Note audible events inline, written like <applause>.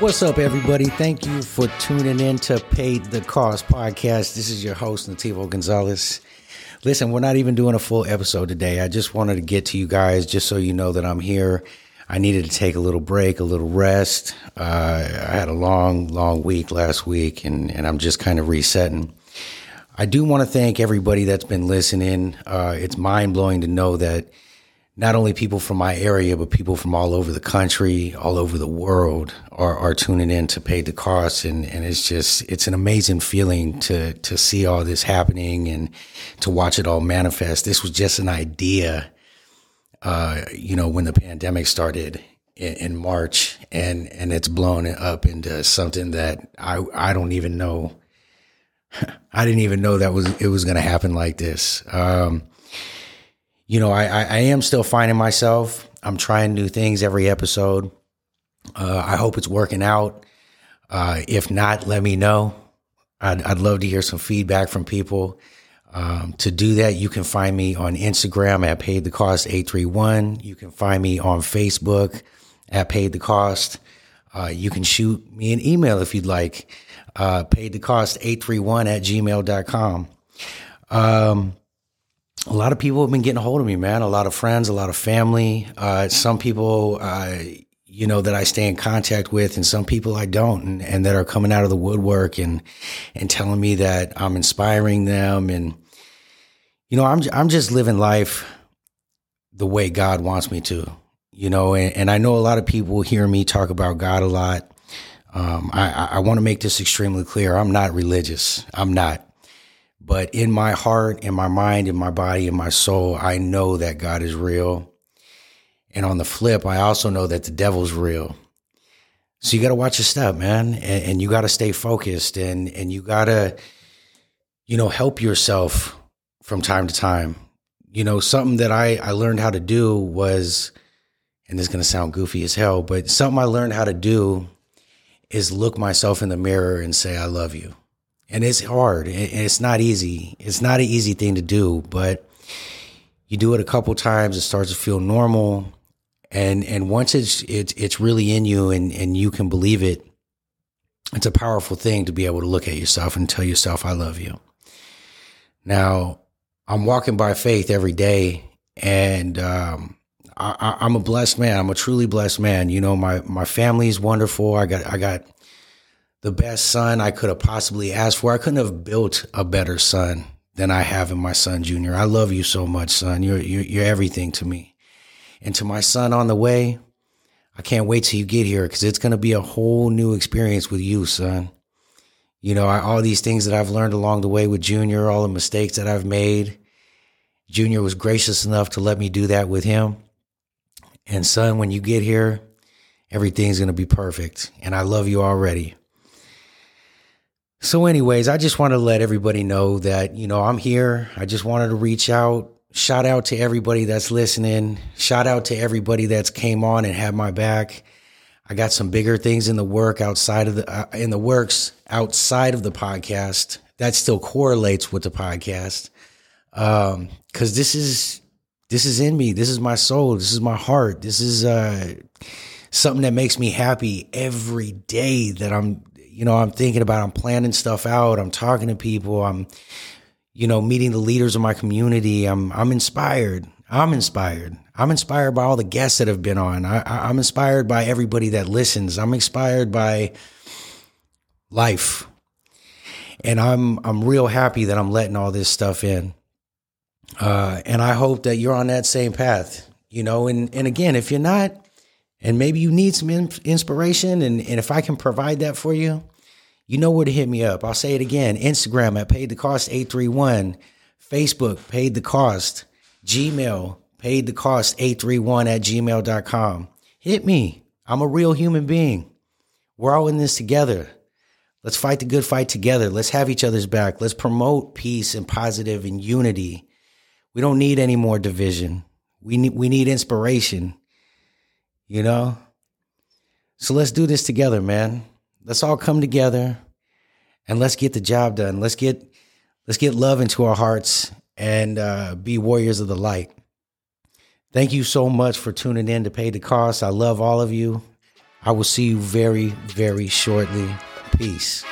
What's up, everybody? Thank you for tuning in to Paid the Cost podcast. This is your host, Nativo Gonzalez. Listen, we're not even doing a full episode today. I just wanted to get to you guys just so you know that I'm here. I needed to take a little break, a little rest. Uh, I had a long, long week last week, and, and I'm just kind of resetting. I do want to thank everybody that's been listening. Uh, it's mind blowing to know that not only people from my area, but people from all over the country, all over the world are, are tuning in to pay the cost. And, and it's just, it's an amazing feeling to, to see all this happening and to watch it all manifest. This was just an idea, uh, you know, when the pandemic started in, in March and, and it's blown up into something that I, I don't even know. <laughs> I didn't even know that was, it was going to happen like this. Um, you know, I, I, I am still finding myself. I'm trying new things every episode. Uh, I hope it's working out. Uh, if not, let me know. I'd, I'd love to hear some feedback from people. Um, to do that, you can find me on Instagram at paid the cost 831. You can find me on Facebook at paid the cost. Uh, you can shoot me an email if you'd like, uh, paid the cost 831 at gmail.com. Um, a lot of people have been getting a hold of me, man. A lot of friends, a lot of family. Uh, some people, uh, you know, that I stay in contact with, and some people I don't, and, and, that are coming out of the woodwork and and telling me that I'm inspiring them, and you know, I'm I'm just living life the way God wants me to, you know, and, and I know a lot of people hear me talk about God a lot. Um, I, I want to make this extremely clear. I'm not religious. I'm not. But in my heart, in my mind, in my body, in my soul, I know that God is real. And on the flip, I also know that the devil's real. So you got to watch your step, man, and, and you got to stay focused, and and you got to, you know, help yourself from time to time. You know, something that I I learned how to do was, and this is gonna sound goofy as hell, but something I learned how to do is look myself in the mirror and say I love you and it's hard. It's not easy. It's not an easy thing to do, but you do it a couple times, it starts to feel normal, and and once it's it's it's really in you, and and you can believe it. It's a powerful thing to be able to look at yourself and tell yourself, "I love you." Now, I'm walking by faith every day, and um, I, am a blessed man. I'm a truly blessed man. You know, my my family is wonderful. I got I got the best son I could have possibly asked for. I couldn't have built a better son than I have in my son Junior. I love you so much, son. You're you're, you're everything to me. And to my son on the way, I can't wait till you get here because it's going to be a whole new experience with you, son. You know, I, all these things that I've learned along the way with Junior, all the mistakes that I've made. Junior was gracious enough to let me do that with him. And son, when you get here, everything's going to be perfect. And I love you already. So, anyways, I just want to let everybody know that, you know, I'm here. I just wanted to reach out. Shout out to everybody that's listening. Shout out to everybody that's came on and had my back. I got some bigger things in the work outside of the uh, in the works outside of the podcast that still correlates with the podcast. Um, cuz this is this is in me. This is my soul. This is my heart. This is uh something that makes me happy every day that I'm you know, I'm thinking about, I'm planning stuff out. I'm talking to people. I'm, you know, meeting the leaders of my community. I'm, I'm inspired. I'm inspired. I'm inspired by all the guests that have been on. I, I'm inspired by everybody that listens. I'm inspired by life. And I'm, I'm real happy that I'm letting all this stuff in. Uh, and I hope that you're on that same path, you know, and, and again, if you're not, and maybe you need some in- inspiration and, and if i can provide that for you you know where to hit me up. I'll say it again instagram at paid the cost 831 facebook paid the cost gmail paid the cost 831 at gmail.com hit me. I'm a real human being. We're all in this together. Let's fight the good fight together. Let's have each other's back. Let's promote peace and positive and unity. We don't need any more division. We need we need inspiration you know? So let's do this together, man. Let's all come together and let's get the job done. Let's get let's get love into our hearts and uh, be warriors of the light. Thank you so much for tuning in to Pay the Cost. I love all of you. I will see you very, very shortly. Peace.